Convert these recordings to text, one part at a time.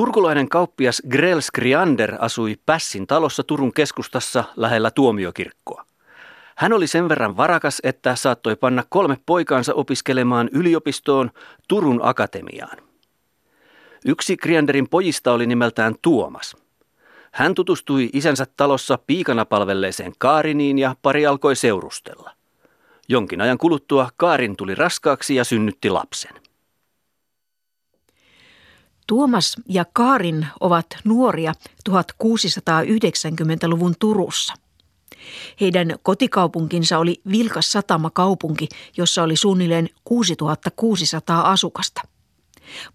Turkulainen kauppias Grell Skriander asui Pässin talossa Turun keskustassa lähellä tuomiokirkkoa. Hän oli sen verran varakas, että saattoi panna kolme poikaansa opiskelemaan yliopistoon Turun Akatemiaan. Yksi Krianderin pojista oli nimeltään Tuomas. Hän tutustui isänsä talossa piikana palvelleeseen Kaariniin ja pari alkoi seurustella. Jonkin ajan kuluttua Kaarin tuli raskaaksi ja synnytti lapsen. Tuomas ja Kaarin ovat nuoria 1690-luvun Turussa. Heidän kotikaupunkinsa oli vilkas satamakaupunki, jossa oli suunnilleen 6600 asukasta.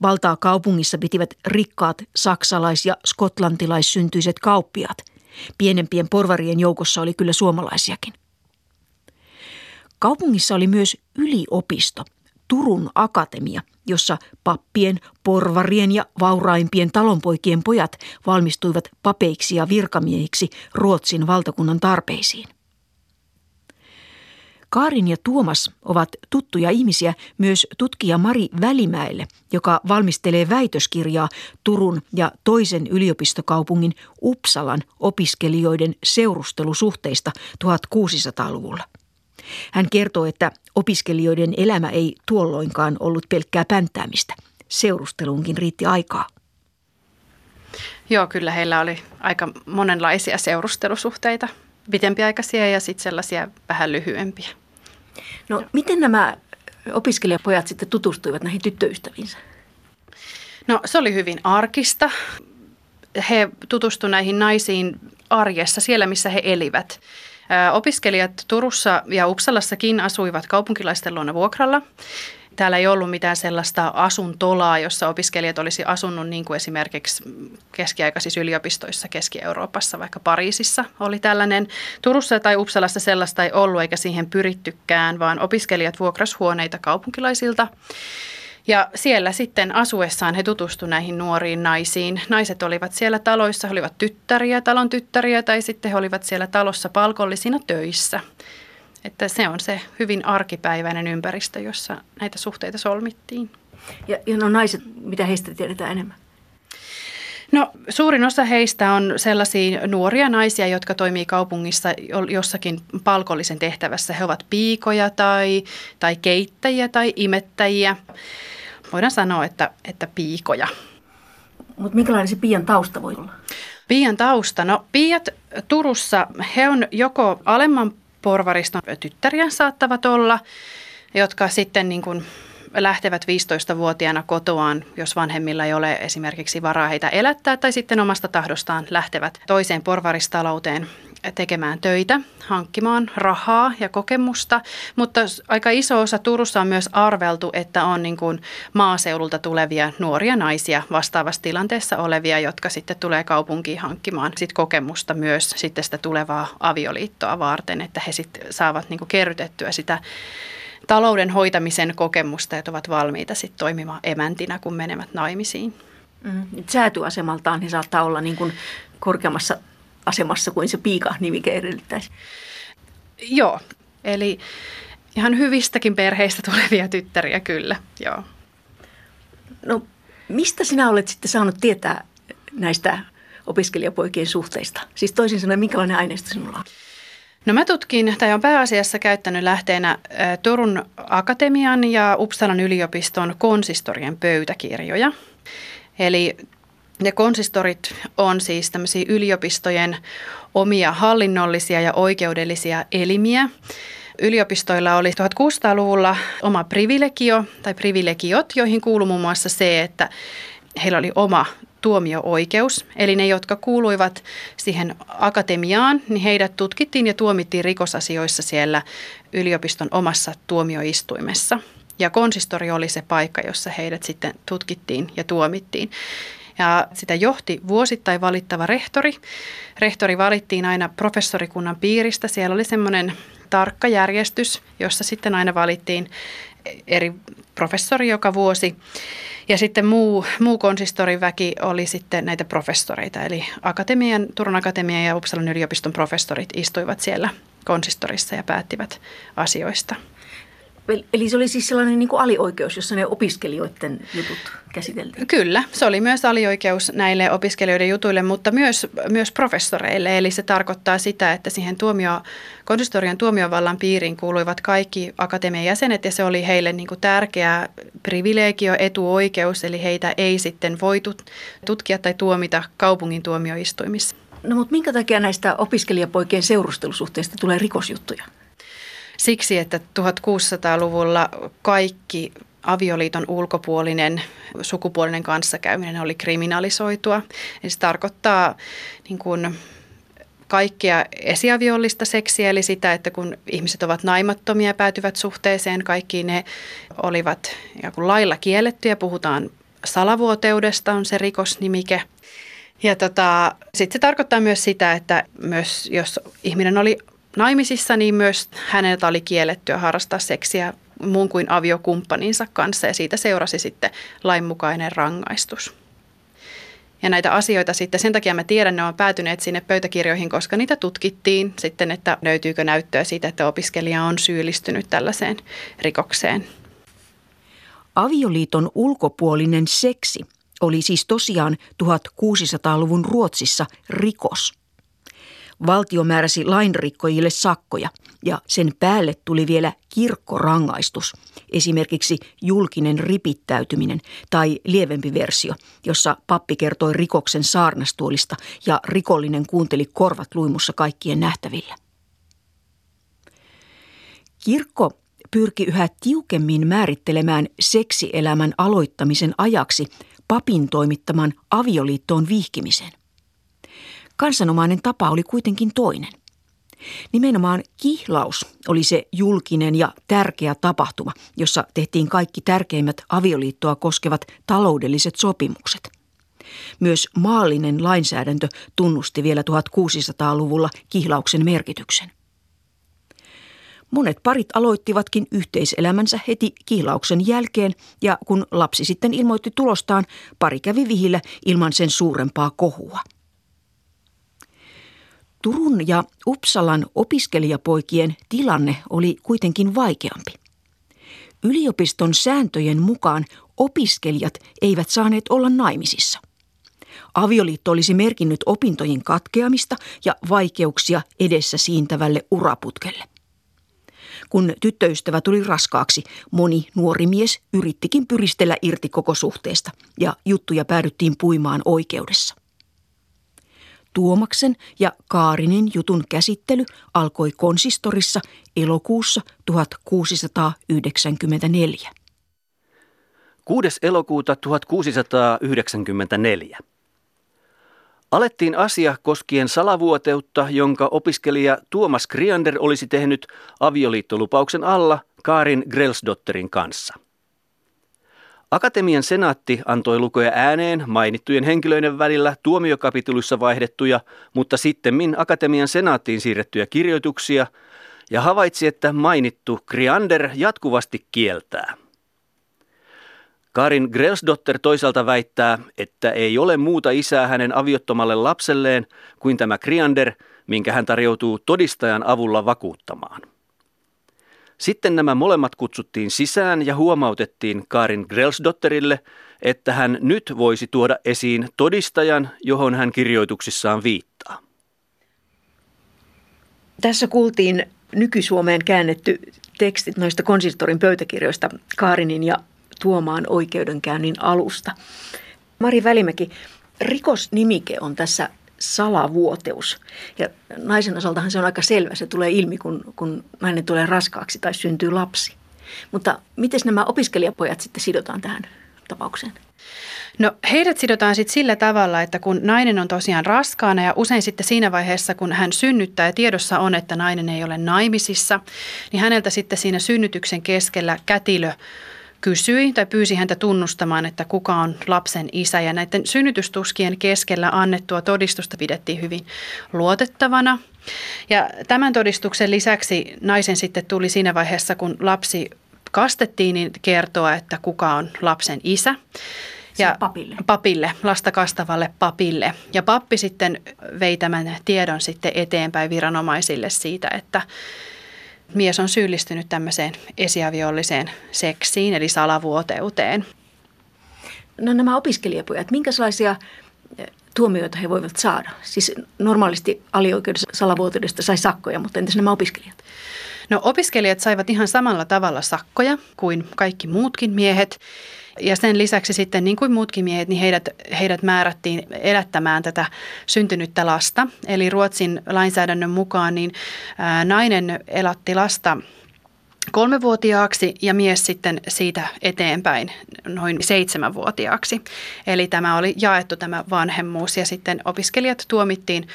Valtaa kaupungissa pitivät rikkaat saksalais- ja skotlantilaissyntyiset kauppiaat. Pienempien porvarien joukossa oli kyllä suomalaisiakin. Kaupungissa oli myös yliopisto, Turun Akatemia, jossa pappien, porvarien ja vauraimpien talonpoikien pojat valmistuivat papeiksi ja virkamiehiksi Ruotsin valtakunnan tarpeisiin. Kaarin ja Tuomas ovat tuttuja ihmisiä myös tutkija Mari Välimäelle, joka valmistelee väitöskirjaa Turun ja toisen yliopistokaupungin Uppsalan opiskelijoiden seurustelusuhteista 1600-luvulla. Hän kertoo, että opiskelijoiden elämä ei tuolloinkaan ollut pelkkää pänttäämistä. Seurusteluunkin riitti aikaa. Joo, kyllä heillä oli aika monenlaisia seurustelusuhteita, pitempiaikaisia ja sitten sellaisia vähän lyhyempiä. No miten nämä opiskelijapojat sitten tutustuivat näihin tyttöystäviinsä? No se oli hyvin arkista. He tutustuivat näihin naisiin arjessa, siellä missä he elivät. Opiskelijat Turussa ja Uppsalassakin asuivat kaupunkilaisten luona vuokralla. Täällä ei ollut mitään sellaista asuntolaa, jossa opiskelijat olisi asunut niin kuin esimerkiksi keskiaikaisissa yliopistoissa Keski-Euroopassa, vaikka Pariisissa oli tällainen. Turussa tai Uppsalassa sellaista ei ollut eikä siihen pyrittykään, vaan opiskelijat vuokrashuoneita kaupunkilaisilta. Ja siellä sitten asuessaan he tutustuivat näihin nuoriin naisiin. Naiset olivat siellä taloissa, he olivat tyttäriä, talon tyttäriä tai sitten he olivat siellä talossa palkollisina töissä. Että se on se hyvin arkipäiväinen ympäristö, jossa näitä suhteita solmittiin. Ja, ja no naiset, mitä heistä tiedetään enemmän? No suurin osa heistä on sellaisia nuoria naisia, jotka toimii kaupungissa jossakin palkollisen tehtävässä. He ovat piikoja tai, tai keittäjiä tai imettäjiä voidaan sanoa, että, että piikoja. Mutta minkälainen se pian tausta voi olla? Pian tausta? No piiat Turussa, he on joko alemman porvariston tyttäriä saattavat olla, jotka sitten niin kuin lähtevät 15-vuotiaana kotoaan, jos vanhemmilla ei ole esimerkiksi varaa heitä elättää, tai sitten omasta tahdostaan lähtevät toiseen porvaristalouteen tekemään töitä, hankkimaan rahaa ja kokemusta, mutta aika iso osa Turussa on myös arveltu, että on niin kuin maaseudulta tulevia nuoria naisia vastaavassa tilanteessa olevia, jotka sitten tulee kaupunkiin hankkimaan sit kokemusta myös sitten sitä tulevaa avioliittoa varten, että he sitten saavat niin kuin kerrytettyä sitä talouden hoitamisen kokemusta, että ovat valmiita sitten toimimaan emäntinä, kun menevät naimisiin. Mm. Säätyasemaltaan he saattaa olla niin kuin korkeammassa asemassa kuin se piika-nimike edellyttäisi. Joo, eli ihan hyvistäkin perheistä tulevia tyttäriä kyllä, joo. No mistä sinä olet sitten saanut tietää näistä opiskelijapoikien suhteista? Siis toisin sanoen, minkälainen aineisto sinulla on? No mä tutkin, tai on pääasiassa käyttänyt lähteenä Turun Akatemian ja Uppsalan yliopiston konsistorien pöytäkirjoja. Eli ne konsistorit on siis tämmöisiä yliopistojen omia hallinnollisia ja oikeudellisia elimiä. Yliopistoilla oli 1600-luvulla oma privilegio tai privilegiot, joihin kuului muun muassa se, että heillä oli oma tuomio-oikeus. Eli ne, jotka kuuluivat siihen akatemiaan, niin heidät tutkittiin ja tuomittiin rikosasioissa siellä yliopiston omassa tuomioistuimessa. Ja konsistori oli se paikka, jossa heidät sitten tutkittiin ja tuomittiin. Ja sitä johti vuosittain valittava rehtori. Rehtori valittiin aina professorikunnan piiristä. Siellä oli semmoinen tarkka järjestys, jossa sitten aina valittiin eri professori joka vuosi. Ja sitten muu, muu konsistorin väki oli sitten näitä professoreita, eli akatemian, Turun Akatemian ja Uppsalan yliopiston professorit istuivat siellä konsistorissa ja päättivät asioista. Eli se oli siis sellainen niin kuin alioikeus, jossa ne opiskelijoiden jutut käsiteltiin? Kyllä, se oli myös alioikeus näille opiskelijoiden jutuille, mutta myös, myös professoreille. Eli se tarkoittaa sitä, että siihen tuomio, konsistorian tuomiovallan piiriin kuuluivat kaikki akatemian jäsenet ja se oli heille niin kuin tärkeä privilegio, etuoikeus, eli heitä ei sitten voitu tutkia tai tuomita kaupungin tuomioistuimissa. No mutta minkä takia näistä opiskelijapoikien seurustelusuhteista tulee rikosjuttuja? Siksi, että 1600-luvulla kaikki avioliiton ulkopuolinen sukupuolinen kanssakäyminen oli kriminalisoitua. Eli se tarkoittaa niin kuin kaikkea esiaviollista seksiä, eli sitä, että kun ihmiset ovat naimattomia ja päätyvät suhteeseen, kaikki ne olivat lailla kiellettyjä. Puhutaan salavuoteudesta, on se rikosnimike. Ja tota, sitten se tarkoittaa myös sitä, että myös jos ihminen oli naimisissa, niin myös häneltä oli kiellettyä harrastaa seksiä muun kuin aviokumppaninsa kanssa ja siitä seurasi sitten lainmukainen rangaistus. Ja näitä asioita sitten, sen takia mä tiedän, ne on päätyneet sinne pöytäkirjoihin, koska niitä tutkittiin sitten, että löytyykö näyttöä siitä, että opiskelija on syyllistynyt tällaiseen rikokseen. Avioliiton ulkopuolinen seksi oli siis tosiaan 1600-luvun Ruotsissa rikos – Valtio määräsi lainrikkojille sakkoja ja sen päälle tuli vielä kirkkorangaistus, esimerkiksi julkinen ripittäytyminen tai lievempi versio, jossa pappi kertoi rikoksen saarnastuolista ja rikollinen kuunteli korvat luimussa kaikkien nähtävillä. Kirkko pyrki yhä tiukemmin määrittelemään seksielämän aloittamisen ajaksi papin toimittaman avioliittoon vihkimisen – Kansanomainen tapa oli kuitenkin toinen. Nimenomaan kihlaus oli se julkinen ja tärkeä tapahtuma, jossa tehtiin kaikki tärkeimmät avioliittoa koskevat taloudelliset sopimukset. Myös maallinen lainsäädäntö tunnusti vielä 1600-luvulla kihlauksen merkityksen. Monet parit aloittivatkin yhteiselämänsä heti kihlauksen jälkeen ja kun lapsi sitten ilmoitti tulostaan, pari kävi vihillä ilman sen suurempaa kohua – Turun ja Uppsalan opiskelijapoikien tilanne oli kuitenkin vaikeampi. Yliopiston sääntöjen mukaan opiskelijat eivät saaneet olla naimisissa. Avioliitto olisi merkinnyt opintojen katkeamista ja vaikeuksia edessä siintävälle uraputkelle. Kun tyttöystävä tuli raskaaksi, moni nuori mies yrittikin pyristellä irti koko suhteesta ja juttuja päädyttiin puimaan oikeudessa. Tuomaksen ja Kaarinin jutun käsittely alkoi konsistorissa elokuussa 1694. 6. elokuuta 1694. Alettiin asia koskien salavuoteutta, jonka opiskelija Tuomas Kriander olisi tehnyt avioliittolupauksen alla Kaarin Grelsdotterin kanssa. Akatemian senaatti antoi lukoja ääneen mainittujen henkilöiden välillä tuomiokapituluissa vaihdettuja, mutta sittemmin Akatemian senaattiin siirrettyjä kirjoituksia ja havaitsi, että mainittu Kriander jatkuvasti kieltää. Karin Grelsdotter toisaalta väittää, että ei ole muuta isää hänen aviottomalle lapselleen kuin tämä Kriander, minkä hän tarjoutuu todistajan avulla vakuuttamaan. Sitten nämä molemmat kutsuttiin sisään ja huomautettiin Karin Grelsdotterille, että hän nyt voisi tuoda esiin todistajan, johon hän kirjoituksissaan viittaa. Tässä kuultiin nykysuomeen käännetty tekstit noista konsistorin pöytäkirjoista Kaarinin ja Tuomaan oikeudenkäynnin alusta. Mari Välimäki, rikosnimike on tässä salavuoteus. Ja naisen osaltahan se on aika selvä. Se tulee ilmi, kun, kun nainen tulee raskaaksi tai syntyy lapsi. Mutta miten nämä opiskelijapojat sitten sidotaan tähän tapaukseen? No heidät sidotaan sitten sillä tavalla, että kun nainen on tosiaan raskaana ja usein sitten siinä vaiheessa, kun hän synnyttää ja tiedossa on, että nainen ei ole naimisissa, niin häneltä sitten siinä synnytyksen keskellä kätilö kysyi tai pyysi häntä tunnustamaan, että kuka on lapsen isä. Ja näiden synnytystuskien keskellä annettua todistusta pidettiin hyvin luotettavana. Ja tämän todistuksen lisäksi naisen sitten tuli siinä vaiheessa, kun lapsi kastettiin, niin kertoa, että kuka on lapsen isä. Ja papille. papille, lasta kastavalle papille. Ja pappi sitten vei tämän tiedon sitten eteenpäin viranomaisille siitä, että mies on syyllistynyt tämmöiseen esiaviolliseen seksiin, eli salavuoteuteen. No nämä opiskelijapojat, minkälaisia tuomioita he voivat saada? Siis normaalisti alioikeudessa salavuoteudesta sai sakkoja, mutta entäs nämä opiskelijat? No opiskelijat saivat ihan samalla tavalla sakkoja kuin kaikki muutkin miehet. Ja sen lisäksi sitten niin kuin muutkin miehet, niin heidät, heidät määrättiin elättämään tätä syntynyttä lasta. Eli Ruotsin lainsäädännön mukaan niin nainen elatti lasta kolmevuotiaaksi ja mies sitten siitä eteenpäin noin seitsemänvuotiaaksi. Eli tämä oli jaettu tämä vanhemmuus ja sitten opiskelijat tuomittiin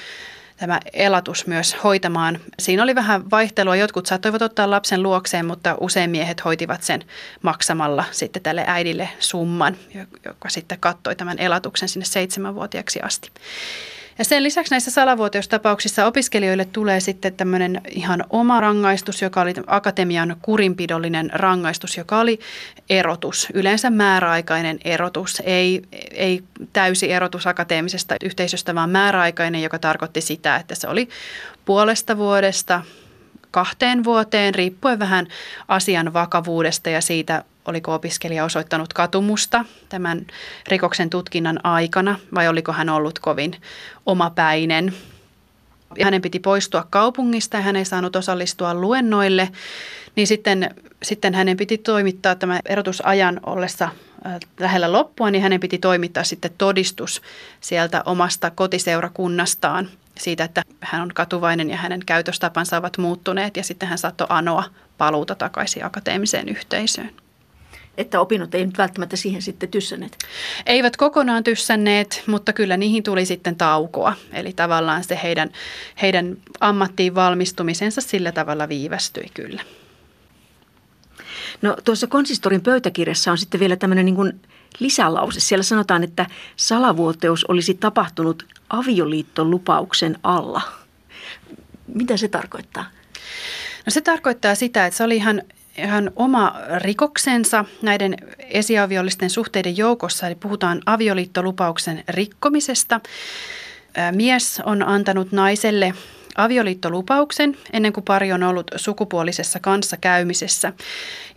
tämä elatus myös hoitamaan. Siinä oli vähän vaihtelua. Jotkut saattoivat ottaa lapsen luokseen, mutta usein miehet hoitivat sen maksamalla sitten tälle äidille summan, joka sitten kattoi tämän elatuksen sinne seitsemänvuotiaaksi asti. Ja sen lisäksi näissä salavuoteustapauksissa opiskelijoille tulee sitten tämmöinen ihan oma rangaistus, joka oli akatemian kurinpidollinen rangaistus, joka oli erotus, yleensä määräaikainen erotus, ei, ei täysi erotus akateemisesta yhteisöstä, vaan määräaikainen, joka tarkoitti sitä, että se oli puolesta vuodesta kahteen vuoteen, riippuen vähän asian vakavuudesta ja siitä, oliko opiskelija osoittanut katumusta tämän rikoksen tutkinnan aikana vai oliko hän ollut kovin omapäinen. Hänen piti poistua kaupungista ja hän ei saanut osallistua luennoille, niin sitten, sitten hänen piti toimittaa tämä erotusajan ollessa äh, lähellä loppua, niin hänen piti toimittaa sitten todistus sieltä omasta kotiseurakunnastaan siitä, että hän on katuvainen ja hänen käytöstapansa ovat muuttuneet ja sitten hän saattoi anoa paluuta takaisin akateemiseen yhteisöön että opinnot ei nyt välttämättä siihen sitten tyssänneet? Eivät kokonaan tyssänneet, mutta kyllä niihin tuli sitten taukoa. Eli tavallaan se heidän, heidän ammattiin valmistumisensa sillä tavalla viivästyi kyllä. No tuossa konsistorin pöytäkirjassa on sitten vielä tämmöinen niin kuin lisälause. Siellä sanotaan, että salavuoteus olisi tapahtunut avioliittolupauksen alla. Mitä se tarkoittaa? No se tarkoittaa sitä, että se oli ihan ihan oma rikoksensa näiden esiaviollisten suhteiden joukossa, eli puhutaan avioliittolupauksen rikkomisesta. Mies on antanut naiselle avioliittolupauksen ennen kuin pari on ollut sukupuolisessa kanssakäymisessä.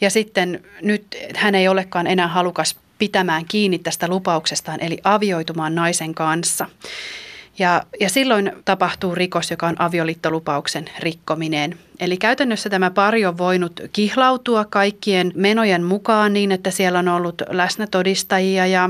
Ja sitten nyt hän ei olekaan enää halukas pitämään kiinni tästä lupauksestaan, eli avioitumaan naisen kanssa. Ja, ja silloin tapahtuu rikos, joka on avioliittolupauksen rikkominen. Eli käytännössä tämä pari on voinut kihlautua kaikkien menojen mukaan niin, että siellä on ollut läsnä todistajia ja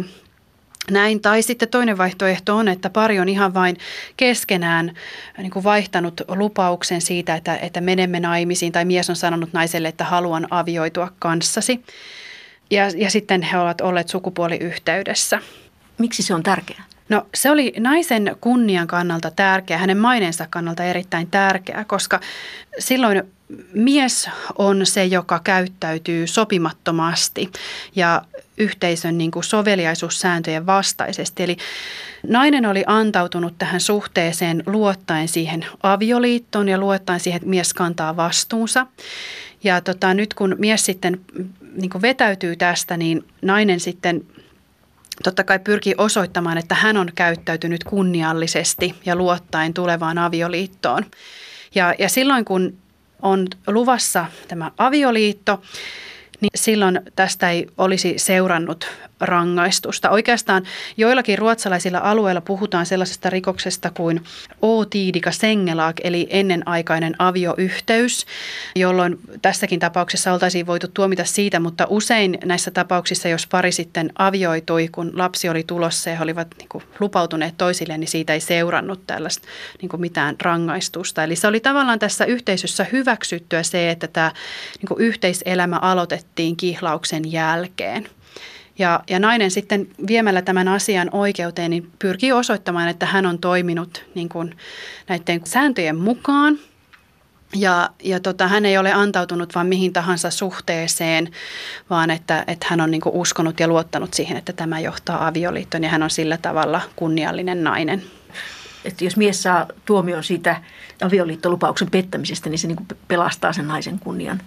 näin. Tai sitten toinen vaihtoehto on, että pari on ihan vain keskenään niin kuin vaihtanut lupauksen siitä, että, että menemme naimisiin, tai mies on sanonut naiselle, että haluan avioitua kanssasi. Ja, ja sitten he ovat olleet sukupuoliyhteydessä. Miksi se on tärkeää? No se oli naisen kunnian kannalta tärkeä, hänen maineensa kannalta erittäin tärkeä, koska silloin mies on se, joka käyttäytyy sopimattomasti ja yhteisön niin kuin soveliaisuussääntöjen vastaisesti. Eli nainen oli antautunut tähän suhteeseen luottaen siihen avioliittoon ja luottaen siihen, että mies kantaa vastuunsa. Ja tota, nyt kun mies sitten niin kuin vetäytyy tästä, niin nainen sitten totta kai pyrkii osoittamaan, että hän on käyttäytynyt kunniallisesti ja luottaen tulevaan avioliittoon. Ja, ja silloin kun on luvassa tämä avioliitto, niin silloin tästä ei olisi seurannut rangaistusta. Oikeastaan joillakin ruotsalaisilla alueilla puhutaan sellaisesta rikoksesta kuin otiidika sengelag, eli ennenaikainen avioyhteys, jolloin tässäkin tapauksessa oltaisiin voitu tuomita siitä, mutta usein näissä tapauksissa, jos pari sitten avioitui, kun lapsi oli tulossa ja he olivat niin kuin, lupautuneet toisilleen, niin siitä ei seurannut tällaista niin kuin mitään rangaistusta. Eli se oli tavallaan tässä yhteisössä hyväksyttyä se, että tämä niin kuin yhteiselämä aloitettiin kihlauksen jälkeen. Ja, ja nainen sitten viemällä tämän asian oikeuteen niin pyrkii osoittamaan, että hän on toiminut niin kuin näiden sääntöjen mukaan. Ja, ja tota, hän ei ole antautunut vaan mihin tahansa suhteeseen, vaan että, että hän on niin uskonut ja luottanut siihen, että tämä johtaa avioliittoon ja hän on sillä tavalla kunniallinen nainen. Että jos mies saa tuomion siitä avioliittolupauksen pettämisestä, niin se niin pelastaa sen naisen kunnian.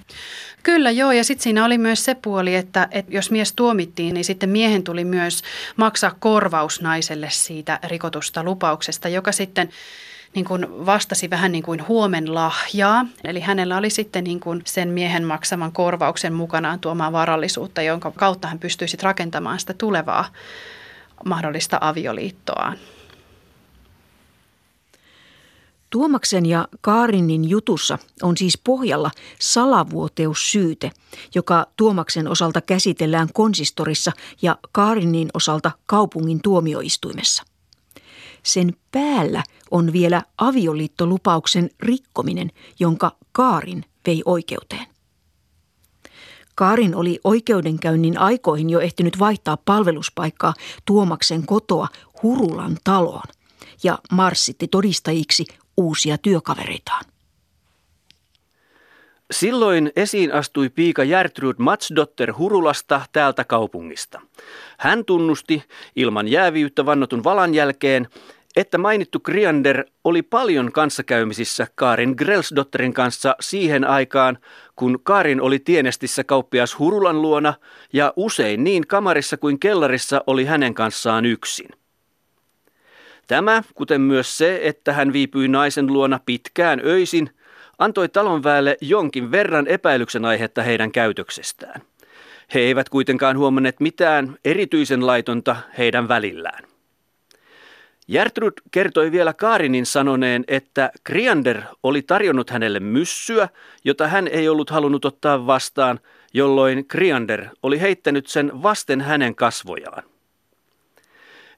Kyllä joo, ja sitten siinä oli myös se puoli, että, että jos mies tuomittiin, niin sitten miehen tuli myös maksaa korvaus naiselle siitä rikotusta lupauksesta, joka sitten niin kuin vastasi vähän niin kuin huomen lahjaa. Eli hänellä oli sitten niin kuin sen miehen maksaman korvauksen mukanaan tuomaan varallisuutta, jonka kautta hän pystyisi rakentamaan sitä tulevaa mahdollista avioliittoaan. Tuomaksen ja Kaarinin jutussa on siis pohjalla salavuoteussyyte, joka Tuomaksen osalta käsitellään konsistorissa ja Kaarinin osalta kaupungin tuomioistuimessa. Sen päällä on vielä avioliittolupauksen rikkominen, jonka Kaarin vei oikeuteen. Kaarin oli oikeudenkäynnin aikoihin jo ehtinyt vaihtaa palveluspaikkaa Tuomaksen kotoa Hurulan taloon ja marssitti todistajiksi uusia työkavereitaan. Silloin esiin astui piika Gertrud Matsdotter Hurulasta täältä kaupungista. Hän tunnusti ilman jääviyttä vannotun valan jälkeen, että mainittu Kriander oli paljon kanssakäymisissä Kaarin Grelsdotterin kanssa siihen aikaan, kun Kaarin oli tienestissä kauppias Hurulan luona ja usein niin kamarissa kuin kellarissa oli hänen kanssaan yksin. Tämä, kuten myös se, että hän viipyi naisen luona pitkään öisin, antoi talonväelle jonkin verran epäilyksen aihetta heidän käytöksestään. He eivät kuitenkaan huomanneet mitään erityisen laitonta heidän välillään. Gertrud kertoi vielä Kaarinin sanoneen, että Kriander oli tarjonnut hänelle myssyä, jota hän ei ollut halunnut ottaa vastaan, jolloin Kriander oli heittänyt sen vasten hänen kasvojaan.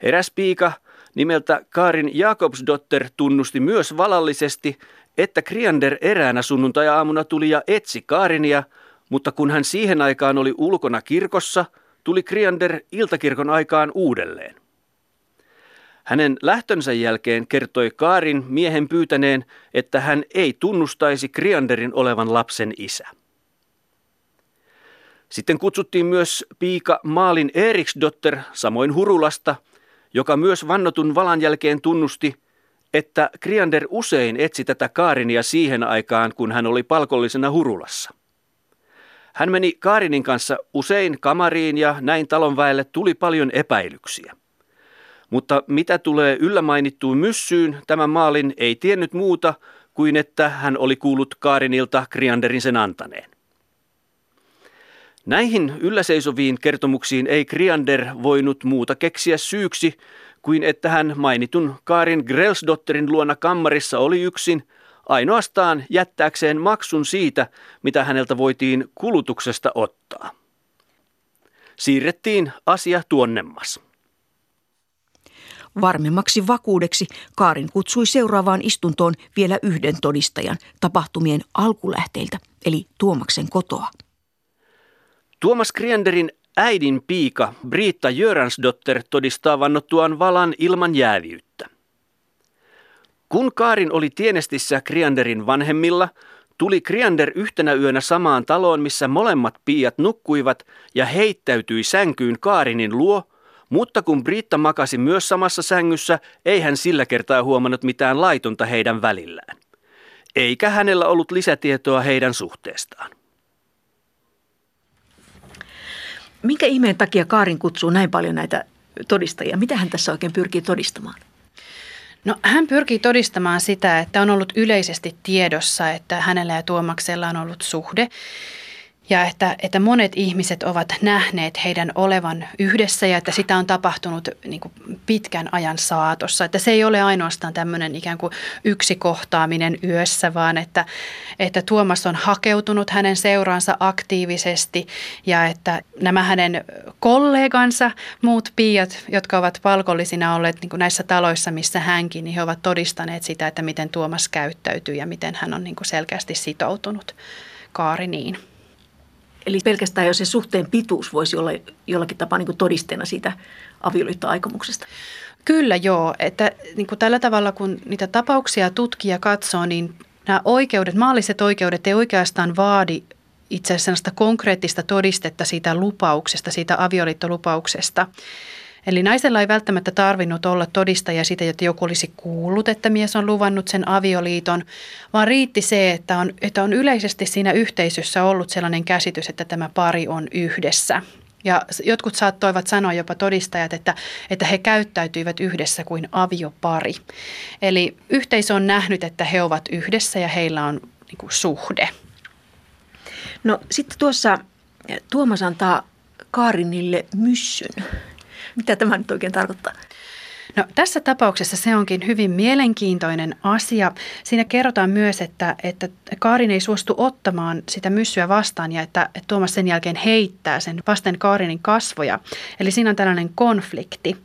Eräs piika nimeltä Kaarin Jakobsdotter tunnusti myös valallisesti, että Kriander eräänä sunnuntai-aamuna tuli ja etsi Kaarinia, mutta kun hän siihen aikaan oli ulkona kirkossa, tuli Kriander iltakirkon aikaan uudelleen. Hänen lähtönsä jälkeen kertoi Kaarin miehen pyytäneen, että hän ei tunnustaisi Krianderin olevan lapsen isä. Sitten kutsuttiin myös piika Maalin Eriksdotter samoin Hurulasta, joka myös vannotun valan jälkeen tunnusti, että Kriander usein etsi tätä Kaarinia siihen aikaan, kun hän oli palkollisena Hurulassa. Hän meni Kaarinin kanssa usein kamariin ja näin talonväelle tuli paljon epäilyksiä. Mutta mitä tulee yllämainittuun myssyyn, tämä maalin ei tiennyt muuta kuin että hän oli kuullut Kaarinilta Krianderin sen antaneen. Näihin ylläseisoviin kertomuksiin ei Kriander voinut muuta keksiä syyksi kuin että hän mainitun Kaarin Grelsdotterin luona kammarissa oli yksin ainoastaan jättääkseen maksun siitä, mitä häneltä voitiin kulutuksesta ottaa. Siirrettiin asia tuonnemmas. Varmemmaksi vakuudeksi Kaarin kutsui seuraavaan istuntoon vielä yhden todistajan tapahtumien alkulähteiltä, eli Tuomaksen kotoa. Tuomas Krianderin äidin piika Britta Jöransdotter todistaa vannottuaan valan ilman jääviyttä. Kun Kaarin oli tienestissä Krianderin vanhemmilla, tuli Kriander yhtenä yönä samaan taloon, missä molemmat piiat nukkuivat ja heittäytyi sänkyyn Kaarinin luo – mutta kun Britta makasi myös samassa sängyssä, ei hän sillä kertaa huomannut mitään laitonta heidän välillään. Eikä hänellä ollut lisätietoa heidän suhteestaan. Minkä ihmeen takia Kaarin kutsuu näin paljon näitä todistajia? Mitä hän tässä oikein pyrkii todistamaan? No, hän pyrkii todistamaan sitä, että on ollut yleisesti tiedossa, että hänellä ja Tuomaksella on ollut suhde ja että, että monet ihmiset ovat nähneet heidän olevan yhdessä ja että sitä on tapahtunut niin kuin pitkän ajan saatossa. Että se ei ole ainoastaan tämmöinen ikään kuin yksi kohtaaminen yössä, vaan että, että Tuomas on hakeutunut hänen seuraansa aktiivisesti ja että nämä hänen kollegansa, muut piiat, jotka ovat palkollisina olleet niin kuin näissä taloissa, missä hänkin, niin he ovat todistaneet sitä, että miten Tuomas käyttäytyy ja miten hän on niin kuin selkeästi sitoutunut Kaariniin. Eli pelkästään jo se suhteen pituus voisi olla jollakin tapaa niin kuin todisteena siitä avioliittoaikomuksesta. Kyllä joo, että niin kuin tällä tavalla kun niitä tapauksia tutkija katsoo, niin nämä oikeudet, maalliset oikeudet ei oikeastaan vaadi itse asiassa konkreettista todistetta siitä lupauksesta, siitä avioliittolupauksesta. Eli naisella ei välttämättä tarvinnut olla todistaja siitä, että joku olisi kuullut, että mies on luvannut sen avioliiton, vaan riitti se, että on, että on yleisesti siinä yhteisössä ollut sellainen käsitys, että tämä pari on yhdessä. Ja jotkut saattoivat sanoa jopa todistajat, että, että he käyttäytyivät yhdessä kuin aviopari. Eli yhteisö on nähnyt, että he ovat yhdessä ja heillä on niin kuin, suhde. No sitten tuossa Tuomas antaa Kaarinille myssyn. Mitä tämä nyt oikein tarkoittaa? No, tässä tapauksessa se onkin hyvin mielenkiintoinen asia. Siinä kerrotaan myös, että, että Kaarin ei suostu ottamaan sitä myssyä vastaan ja että, että Tuomas sen jälkeen heittää sen vasten Kaarinin kasvoja. Eli siinä on tällainen konflikti.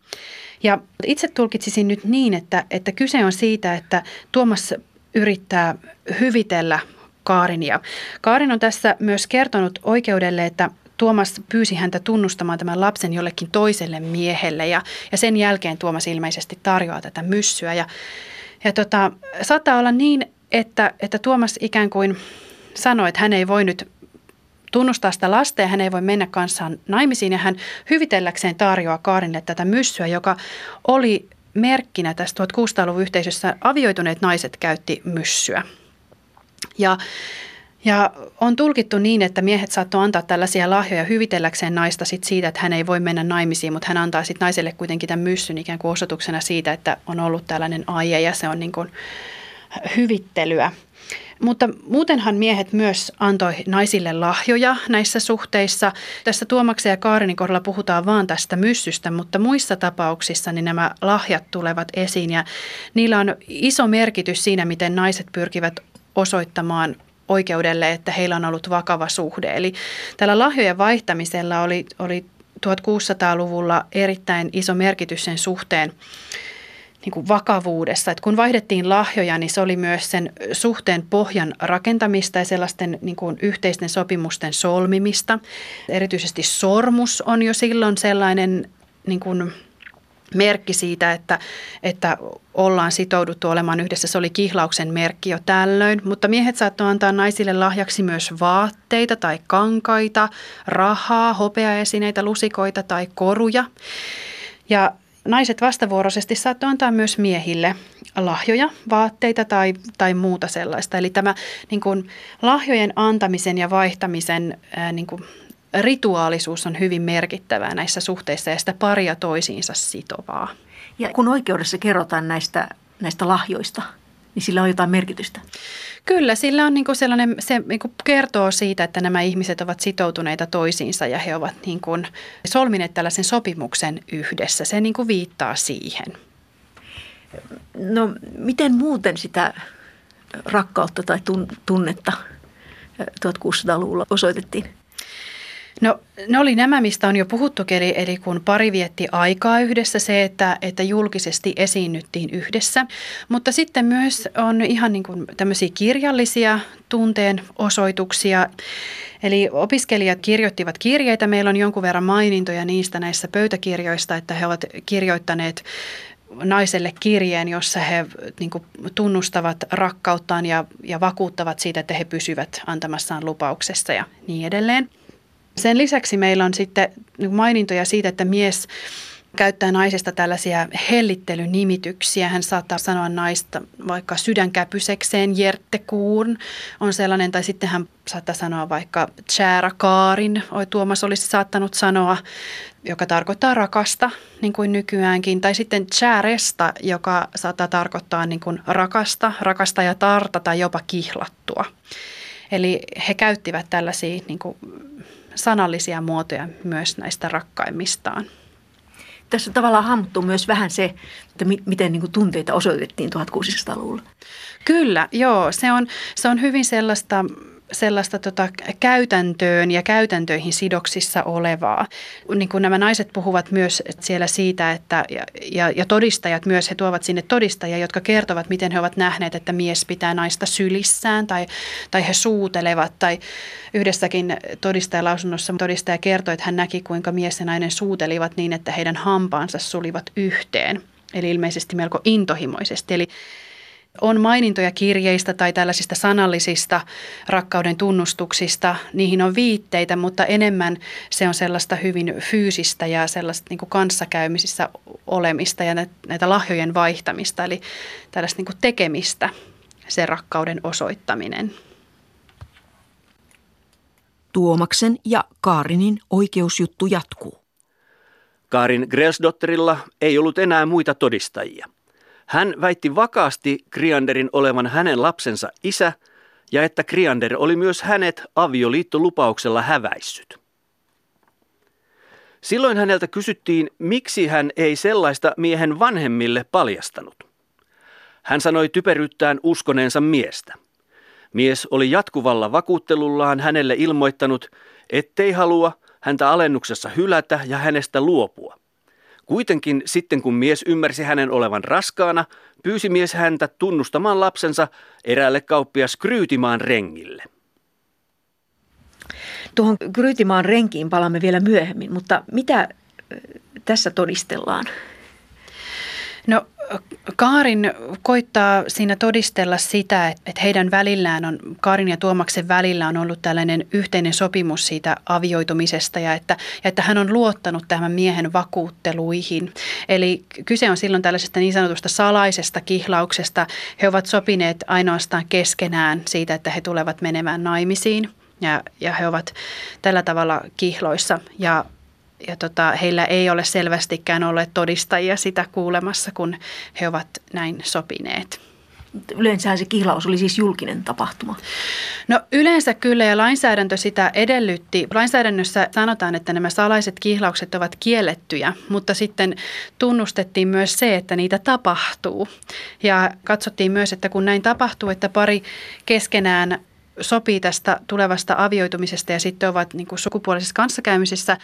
Ja itse tulkitsisin nyt niin, että, että kyse on siitä, että Tuomas yrittää hyvitellä Kaarinia. Kaarin on tässä myös kertonut oikeudelle, että Tuomas pyysi häntä tunnustamaan tämän lapsen jollekin toiselle miehelle ja, ja sen jälkeen Tuomas ilmeisesti tarjoaa tätä myssyä. Ja, ja tota, saattaa olla niin, että, että Tuomas ikään kuin sanoi, että hän ei voi nyt tunnustaa sitä lasta ja hän ei voi mennä kanssaan naimisiin ja hän hyvitelläkseen tarjoaa Kaarinille tätä myssyä, joka oli merkkinä tässä 1600-luvun yhteisössä avioituneet naiset käytti myssyä. Ja ja on tulkittu niin, että miehet saattoi antaa tällaisia lahjoja hyvitelläkseen naista sit siitä, että hän ei voi mennä naimisiin, mutta hän antaa sitten naiselle kuitenkin tämän myssyn ikään kuin osoituksena siitä, että on ollut tällainen aie ja se on niin kuin hyvittelyä. Mutta muutenhan miehet myös antoi naisille lahjoja näissä suhteissa. Tässä Tuomaksen ja Kaarinin kohdalla puhutaan vaan tästä myssystä, mutta muissa tapauksissa niin nämä lahjat tulevat esiin ja niillä on iso merkitys siinä, miten naiset pyrkivät osoittamaan oikeudelle, että heillä on ollut vakava suhde. Eli tällä lahjojen vaihtamisella oli, oli 1600-luvulla erittäin iso merkitys sen suhteen niin kuin vakavuudessa. Että kun vaihdettiin lahjoja, niin se oli myös sen suhteen pohjan rakentamista ja sellaisten niin kuin yhteisten sopimusten solmimista. Erityisesti sormus on jo silloin sellainen niin kuin merkki siitä, että, että ollaan sitouduttu olemaan yhdessä. Se oli kihlauksen merkki jo tällöin, mutta miehet saattoi antaa naisille lahjaksi myös vaatteita tai kankaita, rahaa, hopeaesineitä, lusikoita tai koruja. Ja naiset vastavuoroisesti saattoi antaa myös miehille lahjoja, vaatteita tai, tai muuta sellaista. Eli tämä niin kuin, lahjojen antamisen ja vaihtamisen ää, niin kuin, rituaalisuus on hyvin merkittävää näissä suhteissa ja sitä paria toisiinsa sitovaa. Ja kun oikeudessa kerrotaan näistä, näistä lahjoista, niin sillä on jotain merkitystä. Kyllä, sillä on niin kuin sellainen, se niin kuin kertoo siitä, että nämä ihmiset ovat sitoutuneita toisiinsa ja he ovat niin kuin solmineet tällaisen sopimuksen yhdessä. Se niin kuin viittaa siihen. No miten muuten sitä rakkautta tai tunnetta 1600-luvulla osoitettiin? No ne oli nämä, mistä on jo puhuttu, eli, eli kun pari vietti aikaa yhdessä, se, että, että julkisesti esiinnyttiin yhdessä. Mutta sitten myös on ihan niin kuin tämmöisiä kirjallisia tunteen osoituksia. Eli opiskelijat kirjoittivat kirjeitä. Meillä on jonkun verran mainintoja niistä näissä pöytäkirjoista, että he ovat kirjoittaneet naiselle kirjeen, jossa he niin kuin, tunnustavat rakkauttaan ja, ja vakuuttavat siitä, että he pysyvät antamassaan lupauksessa ja niin edelleen. Sen lisäksi meillä on sitten mainintoja siitä, että mies käyttää naisesta tällaisia hellittelynimityksiä. Hän saattaa sanoa naista vaikka sydänkäpysekseen, Jerttekuun on sellainen, tai sitten hän saattaa sanoa vaikka Kaarin, oi Tuomas olisi saattanut sanoa, joka tarkoittaa rakasta, niin kuin nykyäänkin. Tai sitten Chäresta, joka saattaa tarkoittaa niin kuin rakasta, rakasta ja tarta tai jopa kihlattua. Eli he käyttivät tällaisia niin kuin sanallisia muotoja myös näistä rakkaimmistaan. Tässä tavallaan hahmottuu myös vähän se, että mi- miten niin kuin tunteita osoitettiin 1600-luvulla. Kyllä, joo. Se on, se on hyvin sellaista sellaista tota, käytäntöön ja käytäntöihin sidoksissa olevaa. Niin kuin nämä naiset puhuvat myös siellä siitä, että, ja, ja, ja todistajat myös, he tuovat sinne todistajia, jotka kertovat, miten he ovat nähneet, että mies pitää naista sylissään tai, tai he suutelevat. Tai yhdessäkin todistajalausunnossa todistaja kertoi, että hän näki, kuinka mies ja nainen suutelivat niin, että heidän hampaansa sulivat yhteen. Eli ilmeisesti melko intohimoisesti. Eli on mainintoja kirjeistä tai tällaisista sanallisista rakkauden tunnustuksista. Niihin on viitteitä, mutta enemmän se on sellaista hyvin fyysistä ja sellaista niin kuin kanssakäymisissä olemista ja näitä lahjojen vaihtamista, eli tällaista niin kuin tekemistä, se rakkauden osoittaminen. Tuomaksen ja Kaarinin oikeusjuttu jatkuu. Kaarin Grelsdotterilla ei ollut enää muita todistajia. Hän väitti vakaasti Krianderin olevan hänen lapsensa isä ja että Kriander oli myös hänet avioliittolupauksella häväissyt. Silloin häneltä kysyttiin, miksi hän ei sellaista miehen vanhemmille paljastanut. Hän sanoi typeryttään uskoneensa miestä. Mies oli jatkuvalla vakuuttelullaan hänelle ilmoittanut, ettei halua häntä alennuksessa hylätä ja hänestä luopua. Kuitenkin sitten kun mies ymmärsi hänen olevan raskaana, pyysi mies häntä tunnustamaan lapsensa eräälle kauppias Kryytimaan rengille. Tuohon Kryytimaan renkiin palaamme vielä myöhemmin, mutta mitä tässä todistellaan? No Kaarin koittaa siinä todistella sitä, että heidän välillään on, Kaarin ja Tuomaksen välillä on ollut tällainen yhteinen sopimus siitä avioitumisesta ja että, ja että hän on luottanut tämän miehen vakuutteluihin. Eli kyse on silloin tällaisesta niin sanotusta salaisesta kihlauksesta. He ovat sopineet ainoastaan keskenään siitä, että he tulevat menemään naimisiin ja, ja he ovat tällä tavalla kihloissa ja ja tota, heillä ei ole selvästikään olleet todistajia sitä kuulemassa, kun he ovat näin sopineet. Yleensä se kihlaus oli siis julkinen tapahtuma. No yleensä kyllä ja lainsäädäntö sitä edellytti. Lainsäädännössä sanotaan, että nämä salaiset kihlaukset ovat kiellettyjä, mutta sitten tunnustettiin myös se, että niitä tapahtuu. Ja katsottiin myös, että kun näin tapahtuu, että pari keskenään sopii tästä tulevasta avioitumisesta ja sitten ovat niin kuin sukupuolisessa kanssakäymisessä,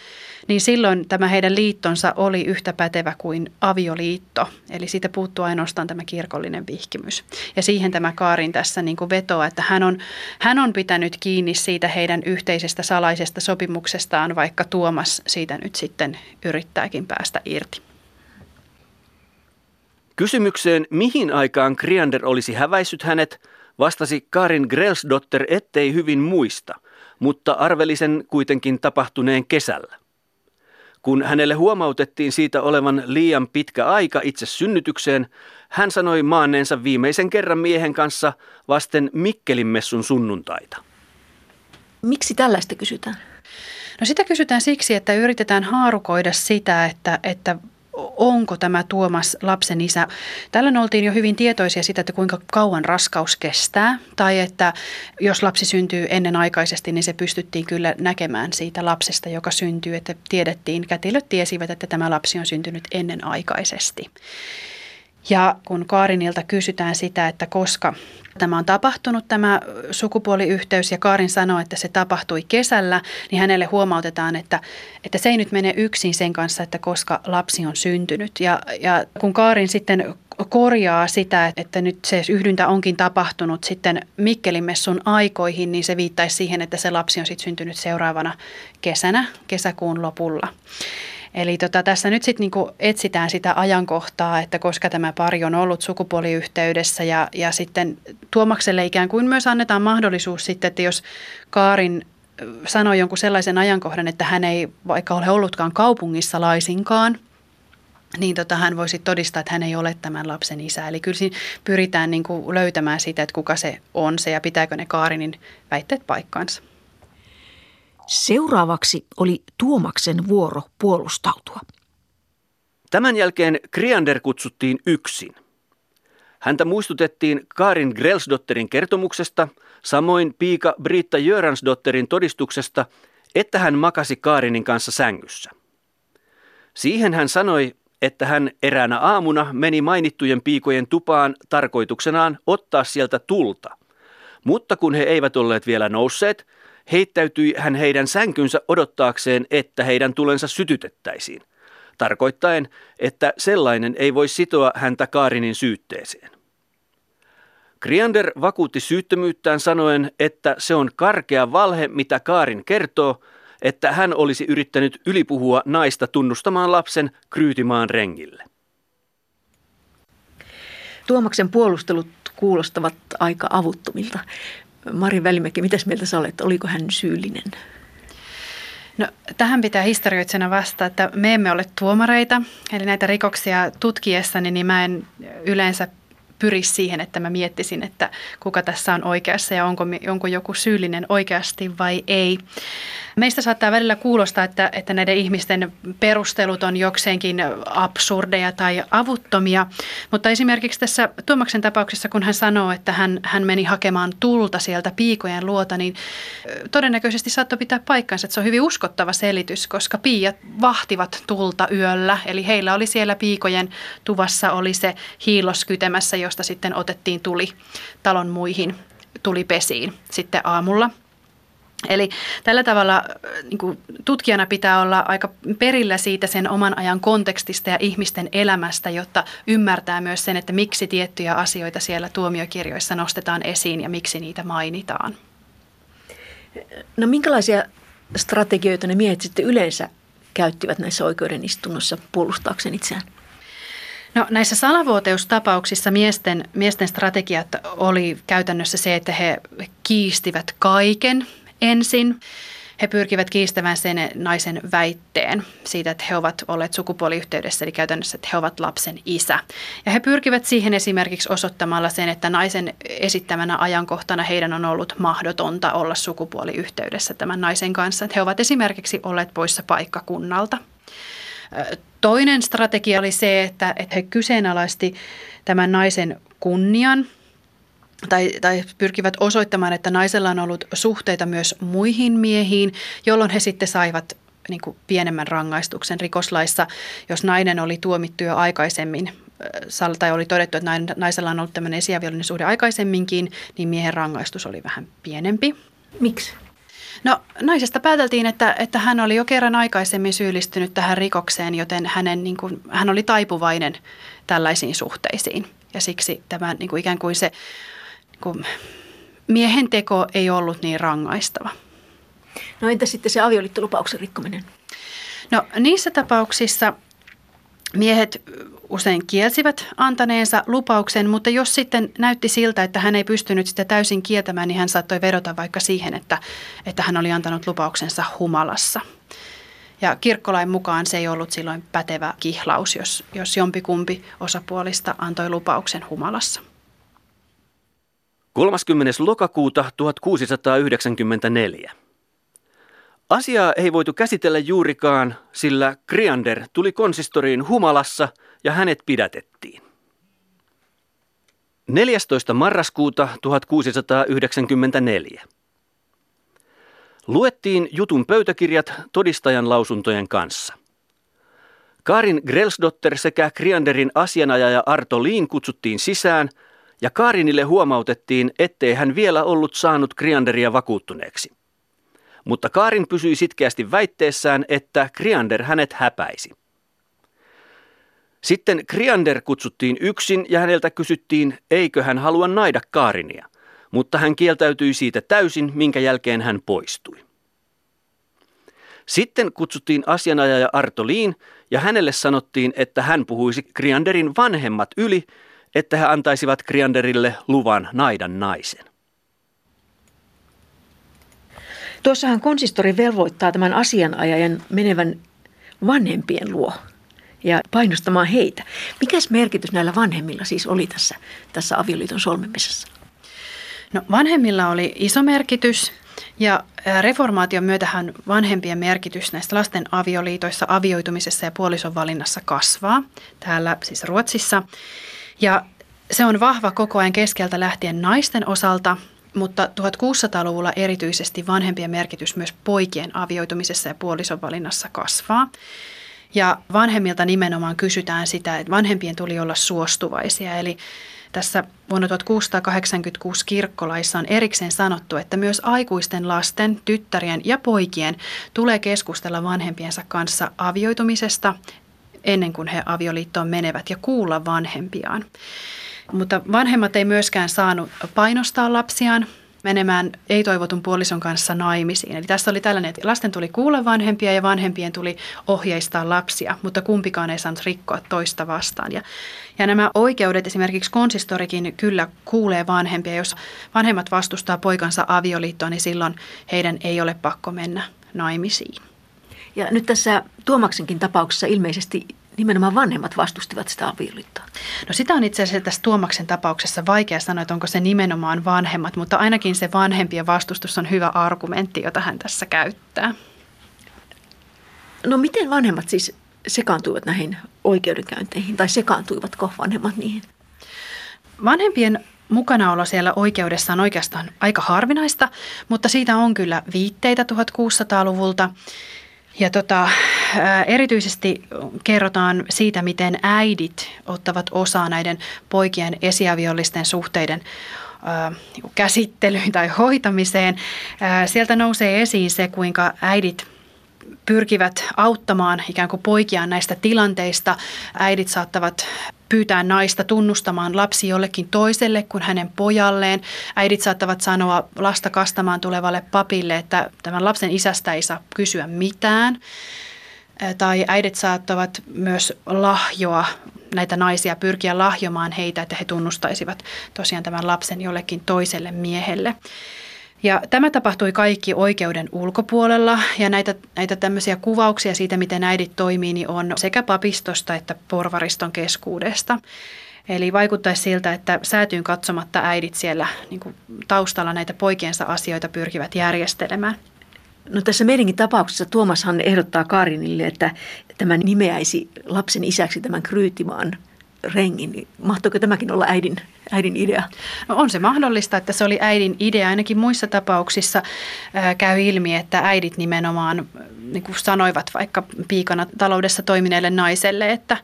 niin silloin tämä heidän liittonsa oli yhtä pätevä kuin avioliitto. Eli siitä puuttuu ainoastaan tämä kirkollinen vihkimys. Ja siihen tämä Kaarin tässä niin kuin vetoaa, että hän on, hän on pitänyt kiinni siitä heidän yhteisestä salaisesta sopimuksestaan, vaikka Tuomas siitä nyt sitten yrittääkin päästä irti. Kysymykseen, mihin aikaan Kriander olisi häväissyt hänet, Vastasi Karin Grelsdotter ettei hyvin muista, mutta arveli sen kuitenkin tapahtuneen kesällä. Kun hänelle huomautettiin siitä olevan liian pitkä aika itse synnytykseen, hän sanoi maanneensa viimeisen kerran miehen kanssa vasten Mikkelin messun sunnuntaita. Miksi tällaista kysytään? No sitä kysytään siksi, että yritetään haarukoida sitä, että, että onko tämä Tuomas lapsen isä. Tällöin oltiin jo hyvin tietoisia siitä, että kuinka kauan raskaus kestää. Tai että jos lapsi syntyy ennenaikaisesti, niin se pystyttiin kyllä näkemään siitä lapsesta, joka syntyy. Että tiedettiin, kätilöt tiesivät, että tämä lapsi on syntynyt ennenaikaisesti. Ja kun Kaarinilta kysytään sitä, että koska tämä on tapahtunut, tämä sukupuoliyhteys, ja Kaarin sanoo, että se tapahtui kesällä, niin hänelle huomautetaan, että, että se ei nyt mene yksin sen kanssa, että koska lapsi on syntynyt. Ja, ja kun Kaarin sitten korjaa sitä, että nyt se yhdyntä onkin tapahtunut sitten Mikkelin messun aikoihin, niin se viittaisi siihen, että se lapsi on sitten syntynyt seuraavana kesänä, kesäkuun lopulla. Eli tota, tässä nyt sitten niinku etsitään sitä ajankohtaa, että koska tämä pari on ollut sukupuoliyhteydessä ja, ja sitten Tuomakselle ikään kuin myös annetaan mahdollisuus sitten, että jos Kaarin sanoi jonkun sellaisen ajankohdan, että hän ei vaikka ole ollutkaan kaupungissa laisinkaan, niin tota, hän voisi todistaa, että hän ei ole tämän lapsen isä. Eli kyllä siinä pyritään niin kuin löytämään sitä, että kuka se on se ja pitääkö ne Kaarinin väitteet paikkaansa. Seuraavaksi oli Tuomaksen vuoro puolustautua. Tämän jälkeen Kriander kutsuttiin yksin. Häntä muistutettiin Karin Grelsdotterin kertomuksesta, samoin piika Britta Jöransdotterin todistuksesta, että hän makasi Kaarinin kanssa sängyssä. Siihen hän sanoi, että hän eräänä aamuna meni mainittujen piikojen tupaan tarkoituksenaan ottaa sieltä tulta. Mutta kun he eivät olleet vielä nousseet, heittäytyi hän heidän sänkynsä odottaakseen, että heidän tulensa sytytettäisiin, tarkoittaen, että sellainen ei voi sitoa häntä Kaarinin syytteeseen. Kriander vakuutti syyttömyyttään sanoen, että se on karkea valhe, mitä Kaarin kertoo, että hän olisi yrittänyt ylipuhua naista tunnustamaan lapsen Kryytimaan rengille. Tuomaksen puolustelut kuulostavat aika avuttomilta. Mari Välimäki, mitäs mieltä sä olet? Oliko hän syyllinen? No, tähän pitää historioitsena vastata, että me emme ole tuomareita. Eli näitä rikoksia tutkiessani, niin mä en yleensä pyri siihen, että mä miettisin, että kuka tässä on oikeassa ja onko, onko joku syyllinen oikeasti vai ei. Meistä saattaa välillä kuulostaa, että, että näiden ihmisten perustelut on jokseenkin absurdeja tai avuttomia, mutta esimerkiksi tässä Tuomaksen tapauksessa, kun hän sanoo, että hän, hän meni hakemaan tulta sieltä piikojen luota, niin todennäköisesti saattoi pitää paikkansa, että se on hyvin uskottava selitys, koska piiat vahtivat tulta yöllä, eli heillä oli siellä piikojen tuvassa oli se hiilos kytemässä, josta sitten otettiin tuli talon muihin tulipesiin sitten aamulla – Eli tällä tavalla äh, niin kuin tutkijana pitää olla aika perillä siitä sen oman ajan kontekstista ja ihmisten elämästä, jotta ymmärtää myös sen, että miksi tiettyjä asioita siellä tuomiokirjoissa nostetaan esiin ja miksi niitä mainitaan. No minkälaisia strategioita ne miehet sitten yleensä käyttivät näissä oikeudenistunnossa puolustaakseen itseään? No näissä salavuoteustapauksissa miesten, miesten strategiat oli käytännössä se, että he kiistivät kaiken – ensin. He pyrkivät kiistämään sen naisen väitteen siitä, että he ovat olleet sukupuoliyhteydessä, eli käytännössä, että he ovat lapsen isä. Ja he pyrkivät siihen esimerkiksi osoittamalla sen, että naisen esittämänä ajankohtana heidän on ollut mahdotonta olla sukupuoliyhteydessä tämän naisen kanssa. Että he ovat esimerkiksi olleet poissa paikkakunnalta. Toinen strategia oli se, että, että he kyseenalaisti tämän naisen kunnian – tai, tai pyrkivät osoittamaan, että naisella on ollut suhteita myös muihin miehiin, jolloin he sitten saivat niin kuin pienemmän rangaistuksen rikoslaissa, jos nainen oli tuomittu jo aikaisemmin tai oli todettu, että naisella on ollut tämmöinen esiaviallinen suhde aikaisemminkin, niin miehen rangaistus oli vähän pienempi. Miksi? No naisesta pääteltiin, että, että hän oli jo kerran aikaisemmin syyllistynyt tähän rikokseen, joten hänen, niin kuin, hän oli taipuvainen tällaisiin suhteisiin. Ja siksi tämä niin kuin ikään kuin se kun miehen teko ei ollut niin rangaistava. No entä sitten se avioliittolupauksen rikkominen? No niissä tapauksissa miehet usein kielsivät antaneensa lupauksen, mutta jos sitten näytti siltä, että hän ei pystynyt sitä täysin kieltämään, niin hän saattoi vedota vaikka siihen, että, että hän oli antanut lupauksensa humalassa. Ja kirkkolain mukaan se ei ollut silloin pätevä kihlaus, jos, jos jompikumpi osapuolista antoi lupauksen humalassa. 30. lokakuuta 1694. Asiaa ei voitu käsitellä juurikaan, sillä Kriander tuli konsistoriin humalassa ja hänet pidätettiin. 14. marraskuuta 1694. Luettiin jutun pöytäkirjat todistajan lausuntojen kanssa. Karin Grelsdotter sekä Krianderin asianajaja Arto Liin kutsuttiin sisään – ja Kaarinille huomautettiin, ettei hän vielä ollut saanut Krianderia vakuuttuneeksi. Mutta Kaarin pysyi sitkeästi väitteessään, että Kriander hänet häpäisi. Sitten Kriander kutsuttiin yksin ja häneltä kysyttiin, eikö hän halua naida Kaarinia, mutta hän kieltäytyi siitä täysin, minkä jälkeen hän poistui. Sitten kutsuttiin asianajaja Artoliin ja hänelle sanottiin, että hän puhuisi Krianderin vanhemmat yli että he antaisivat Krianderille luvan naidan naisen. Tuossahan konsistori velvoittaa tämän asianajajan menevän vanhempien luo ja painostamaan heitä. Mikäs merkitys näillä vanhemmilla siis oli tässä, tässä avioliiton solmimisessa? No vanhemmilla oli iso merkitys ja reformaation myötähän vanhempien merkitys näistä lasten avioliitoissa, avioitumisessa ja puolison valinnassa kasvaa. Täällä siis Ruotsissa. Ja se on vahva koko ajan keskeltä lähtien naisten osalta, mutta 1600-luvulla erityisesti vanhempien merkitys myös poikien avioitumisessa ja puolison valinnassa kasvaa. Ja vanhemmilta nimenomaan kysytään sitä, että vanhempien tuli olla suostuvaisia. Eli tässä vuonna 1686 kirkkolaissa on erikseen sanottu, että myös aikuisten lasten, tyttärien ja poikien tulee keskustella vanhempiensa kanssa avioitumisesta ennen kuin he avioliittoon menevät ja kuulla vanhempiaan. Mutta vanhemmat ei myöskään saanut painostaa lapsiaan menemään ei-toivotun puolison kanssa naimisiin. Eli tässä oli tällainen, että lasten tuli kuulla vanhempia ja vanhempien tuli ohjeistaa lapsia, mutta kumpikaan ei saanut rikkoa toista vastaan. Ja, ja nämä oikeudet, esimerkiksi konsistorikin kyllä kuulee vanhempia. Jos vanhemmat vastustaa poikansa avioliittoon, niin silloin heidän ei ole pakko mennä naimisiin. Ja nyt tässä Tuomaksenkin tapauksessa ilmeisesti nimenomaan vanhemmat vastustivat sitä avioliittoa? No sitä on itse asiassa tässä Tuomaksen tapauksessa vaikea sanoa, että onko se nimenomaan vanhemmat, mutta ainakin se vanhempien vastustus on hyvä argumentti, jota hän tässä käyttää. No miten vanhemmat siis sekaantuivat näihin oikeudenkäynteihin tai sekaantuivatko vanhemmat niihin? Vanhempien mukanaolo siellä oikeudessa on oikeastaan aika harvinaista, mutta siitä on kyllä viitteitä 1600-luvulta. Ja tota, erityisesti kerrotaan siitä, miten äidit ottavat osaa näiden poikien esiaviollisten suhteiden käsittelyyn tai hoitamiseen. Sieltä nousee esiin se, kuinka äidit pyrkivät auttamaan ikään kuin poikiaan näistä tilanteista. Äidit saattavat pyytää naista tunnustamaan lapsi jollekin toiselle kuin hänen pojalleen. Äidit saattavat sanoa lasta kastamaan tulevalle papille, että tämän lapsen isästä ei saa kysyä mitään. Tai äidit saattavat myös lahjoa näitä naisia, pyrkiä lahjomaan heitä, että he tunnustaisivat tosiaan tämän lapsen jollekin toiselle miehelle. Ja tämä tapahtui kaikki oikeuden ulkopuolella ja näitä, näitä tämmöisiä kuvauksia siitä, miten äidit toimii, niin on sekä papistosta että porvariston keskuudesta. Eli vaikuttaisi siltä, että säätyyn katsomatta äidit siellä niin kuin taustalla näitä poikiensa asioita pyrkivät järjestelemään. No tässä meidänkin tapauksessa Tuomashan ehdottaa Karinille, että tämä nimeäisi lapsen isäksi tämän Kryytimaan rengin. Niin mahtoiko tämäkin olla äidin, äidin idea? No on se mahdollista, että se oli äidin idea. Ainakin muissa tapauksissa käy ilmi, että äidit nimenomaan niin kuin sanoivat vaikka piikana taloudessa toimineelle naiselle, että,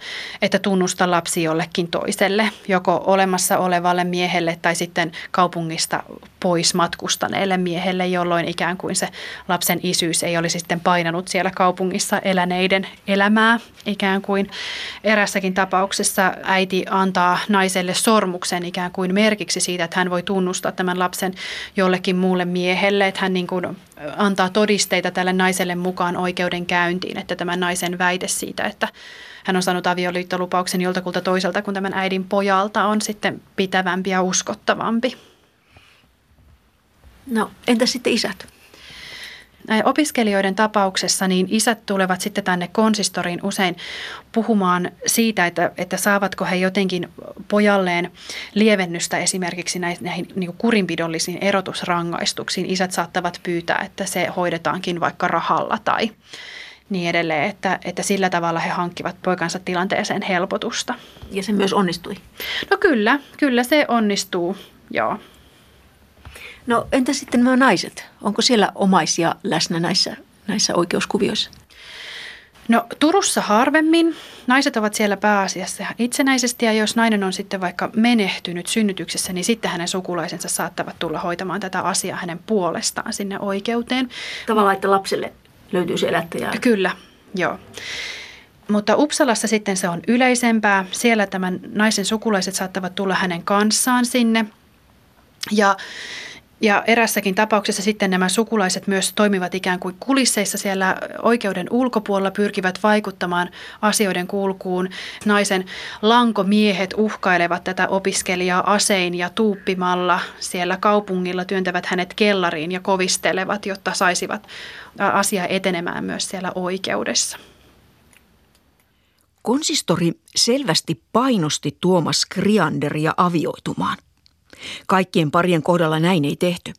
että tunnusta lapsi jollekin toiselle, joko olemassa olevalle miehelle tai sitten kaupungista pois matkustaneelle miehelle, jolloin ikään kuin se lapsen isyys ei olisi sitten painanut siellä kaupungissa eläneiden elämää ikään kuin. Erässäkin tapauksessa äiti antaa naiselle sormuksen ikään kuin merkiksi siitä, että hän voi tunnustaa tämän lapsen jollekin muulle miehelle, että hän niin kuin antaa todisteita tälle naiselle mukaan oikeudenkäyntiin, että tämän naisen väite siitä, että hän on saanut avioliittolupauksen joltakulta toiselta kuin tämän äidin pojalta on sitten pitävämpi ja uskottavampi. No entä sitten isät? Opiskelijoiden tapauksessa niin isät tulevat sitten tänne konsistoriin usein puhumaan siitä, että, että saavatko he jotenkin pojalleen lievennystä esimerkiksi näihin, näihin niin kurinpidollisiin erotusrangaistuksiin. Isät saattavat pyytää, että se hoidetaankin vaikka rahalla tai niin edelleen, että, että sillä tavalla he hankkivat poikansa tilanteeseen helpotusta. Ja se myös onnistui? No kyllä, kyllä se onnistuu, joo. No entä sitten nämä naiset? Onko siellä omaisia läsnä näissä, näissä oikeuskuvioissa? No Turussa harvemmin. Naiset ovat siellä pääasiassa itsenäisesti ja jos nainen on sitten vaikka menehtynyt synnytyksessä, niin sitten hänen sukulaisensa saattavat tulla hoitamaan tätä asiaa hänen puolestaan sinne oikeuteen. Tavallaan, että lapselle löytyy se elättäjä. Kyllä, joo. Mutta Uppsalassa sitten se on yleisempää. Siellä tämän naisen sukulaiset saattavat tulla hänen kanssaan sinne. Ja ja erässäkin tapauksessa sitten nämä sukulaiset myös toimivat ikään kuin kulisseissa siellä oikeuden ulkopuolella, pyrkivät vaikuttamaan asioiden kulkuun. Naisen lankomiehet uhkailevat tätä opiskelijaa asein ja tuuppimalla siellä kaupungilla, työntävät hänet kellariin ja kovistelevat, jotta saisivat asia etenemään myös siellä oikeudessa. Konsistori selvästi painosti Tuomas Krianderia avioitumaan. Kaikkien parien kohdalla näin ei tehty.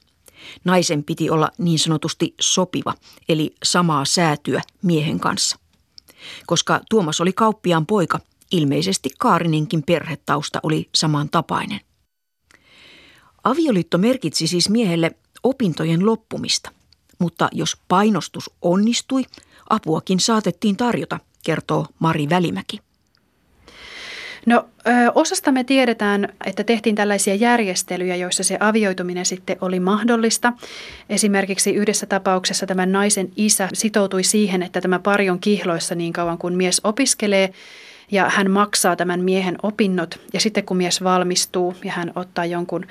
Naisen piti olla niin sanotusti sopiva, eli samaa säätyä miehen kanssa. Koska Tuomas oli kauppiaan poika, ilmeisesti Kaarininkin perhetausta oli samantapainen. Avioliitto merkitsi siis miehelle opintojen loppumista, mutta jos painostus onnistui, apuakin saatettiin tarjota, kertoo Mari Välimäki. No osasta me tiedetään, että tehtiin tällaisia järjestelyjä, joissa se avioituminen sitten oli mahdollista. Esimerkiksi yhdessä tapauksessa tämän naisen isä sitoutui siihen, että tämä pari on kihloissa niin kauan kuin mies opiskelee ja hän maksaa tämän miehen opinnot ja sitten kun mies valmistuu ja hän ottaa jonkun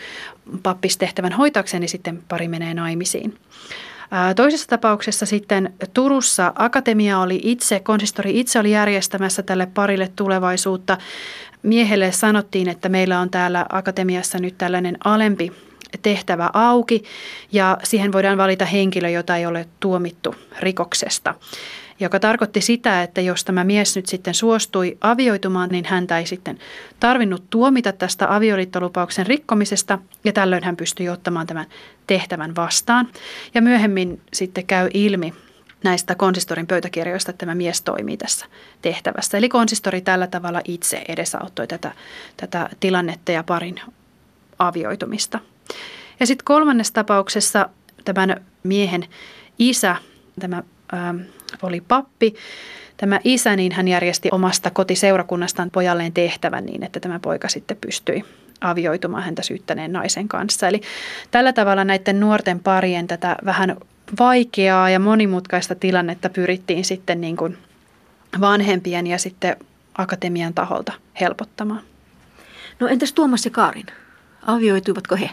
pappistehtävän hoitakseen, niin sitten pari menee naimisiin. Toisessa tapauksessa sitten Turussa akatemia oli itse, konsistori itse oli järjestämässä tälle parille tulevaisuutta. Miehelle sanottiin, että meillä on täällä akatemiassa nyt tällainen alempi tehtävä auki ja siihen voidaan valita henkilö, jota ei ole tuomittu rikoksesta. Joka tarkoitti sitä, että jos tämä mies nyt sitten suostui avioitumaan, niin häntä ei sitten tarvinnut tuomita tästä avioliittolupauksen rikkomisesta ja tällöin hän pystyi ottamaan tämän tehtävän vastaan. Ja myöhemmin sitten käy ilmi näistä konsistorin pöytäkirjoista, että tämä mies toimii tässä tehtävässä. Eli konsistori tällä tavalla itse edesauttoi tätä, tätä tilannetta ja parin avioitumista. Ja sitten kolmannessa tapauksessa tämän miehen isä, tämä oli pappi, tämä isä, niin hän järjesti omasta kotiseurakunnastaan pojalleen tehtävän niin, että tämä poika sitten pystyi avioitumaan häntä syyttäneen naisen kanssa. Eli tällä tavalla näiden nuorten parien tätä vähän vaikeaa ja monimutkaista tilannetta pyrittiin sitten niin kuin vanhempien ja sitten akatemian taholta helpottamaan. No entäs Tuomas ja Kaarin? Avioituivatko he?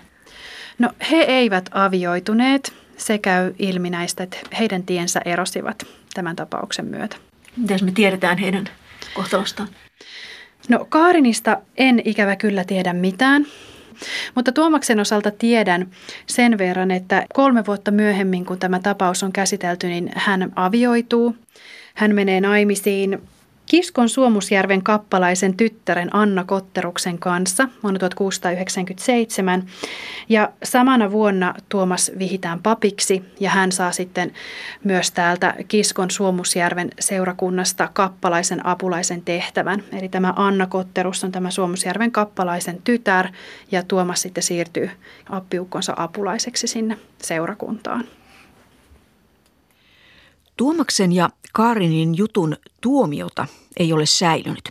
No he eivät avioituneet. Se käy ilmi näistä, että heidän tiensä erosivat tämän tapauksen myötä. Mitäs me tiedetään heidän kohtalostaan? No Kaarinista en ikävä kyllä tiedä mitään. Mutta Tuomaksen osalta tiedän sen verran, että kolme vuotta myöhemmin, kun tämä tapaus on käsitelty, niin hän avioituu. Hän menee naimisiin Kiskon Suomusjärven kappalaisen tyttären Anna Kotteruksen kanssa vuonna 1697. Ja samana vuonna Tuomas vihitään papiksi ja hän saa sitten myös täältä Kiskon Suomusjärven seurakunnasta kappalaisen apulaisen tehtävän. Eli tämä Anna Kotterus on tämä Suomusjärven kappalaisen tytär ja Tuomas sitten siirtyy appiukkonsa apulaiseksi sinne seurakuntaan. Tuomaksen ja Kaarinin jutun tuomiota ei ole säilynyt.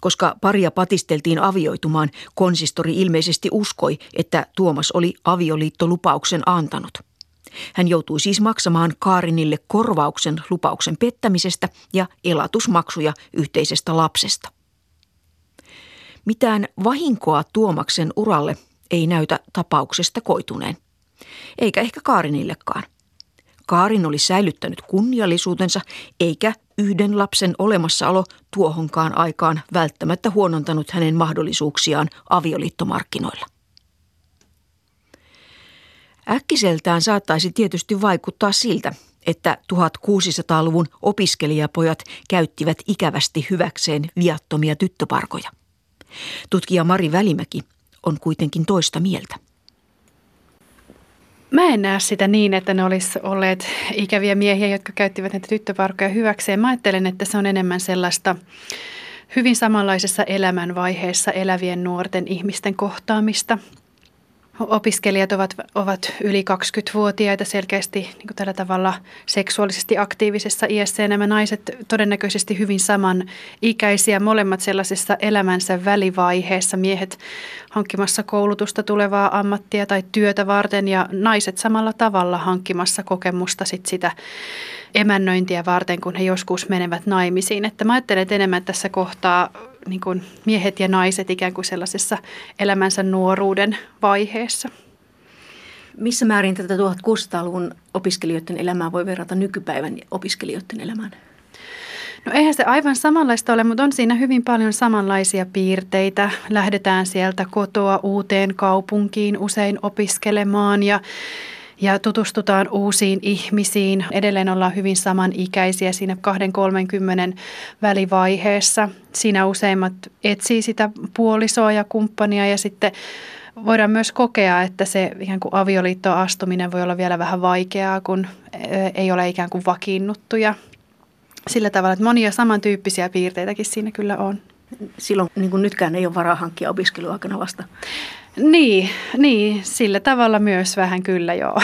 Koska paria patisteltiin avioitumaan, konsistori ilmeisesti uskoi, että Tuomas oli avioliittolupauksen antanut. Hän joutui siis maksamaan Kaarinille korvauksen lupauksen pettämisestä ja elatusmaksuja yhteisestä lapsesta. Mitään vahinkoa Tuomaksen uralle ei näytä tapauksesta koituneen. Eikä ehkä Kaarinillekaan – Kaarin oli säilyttänyt kunniallisuutensa, eikä yhden lapsen olemassaolo tuohonkaan aikaan välttämättä huonontanut hänen mahdollisuuksiaan avioliittomarkkinoilla. Äkkiseltään saattaisi tietysti vaikuttaa siltä, että 1600-luvun opiskelijapojat käyttivät ikävästi hyväkseen viattomia tyttöparkoja. Tutkija Mari Välimäki on kuitenkin toista mieltä. Mä en näe sitä niin, että ne olisi olleet ikäviä miehiä, jotka käyttivät näitä tyttöparkkoja hyväkseen. Mä ajattelen, että se on enemmän sellaista hyvin samanlaisessa elämänvaiheessa elävien nuorten ihmisten kohtaamista – opiskelijat ovat, ovat yli 20-vuotiaita selkeästi niin tällä tavalla seksuaalisesti aktiivisessa iässä ja nämä naiset todennäköisesti hyvin samanikäisiä, molemmat sellaisessa elämänsä välivaiheessa, miehet hankkimassa koulutusta tulevaa ammattia tai työtä varten ja naiset samalla tavalla hankkimassa kokemusta sit sitä emännöintiä varten, kun he joskus menevät naimisiin. Että mä ajattelen, että enemmän tässä kohtaa niin kuin miehet ja naiset ikään kuin sellaisessa elämänsä nuoruuden vaiheessa. Missä määrin tätä 1600-luvun opiskelijoiden elämää voi verrata nykypäivän opiskelijoiden elämään? No eihän se aivan samanlaista ole, mutta on siinä hyvin paljon samanlaisia piirteitä. Lähdetään sieltä kotoa uuteen kaupunkiin usein opiskelemaan ja ja tutustutaan uusiin ihmisiin. Edelleen ollaan hyvin samanikäisiä siinä 2-30 välivaiheessa. Siinä useimmat etsii sitä puolisoa ja kumppania ja sitten voidaan myös kokea, että se ikään kuin avioliittoon astuminen voi olla vielä vähän vaikeaa, kun ei ole ikään kuin vakiinnuttuja. Sillä tavalla, että monia samantyyppisiä piirteitäkin siinä kyllä on. Silloin niin kuin nytkään ei ole varaa hankkia opiskeluaikana vasta. Niin, niin, sillä tavalla myös vähän kyllä joo.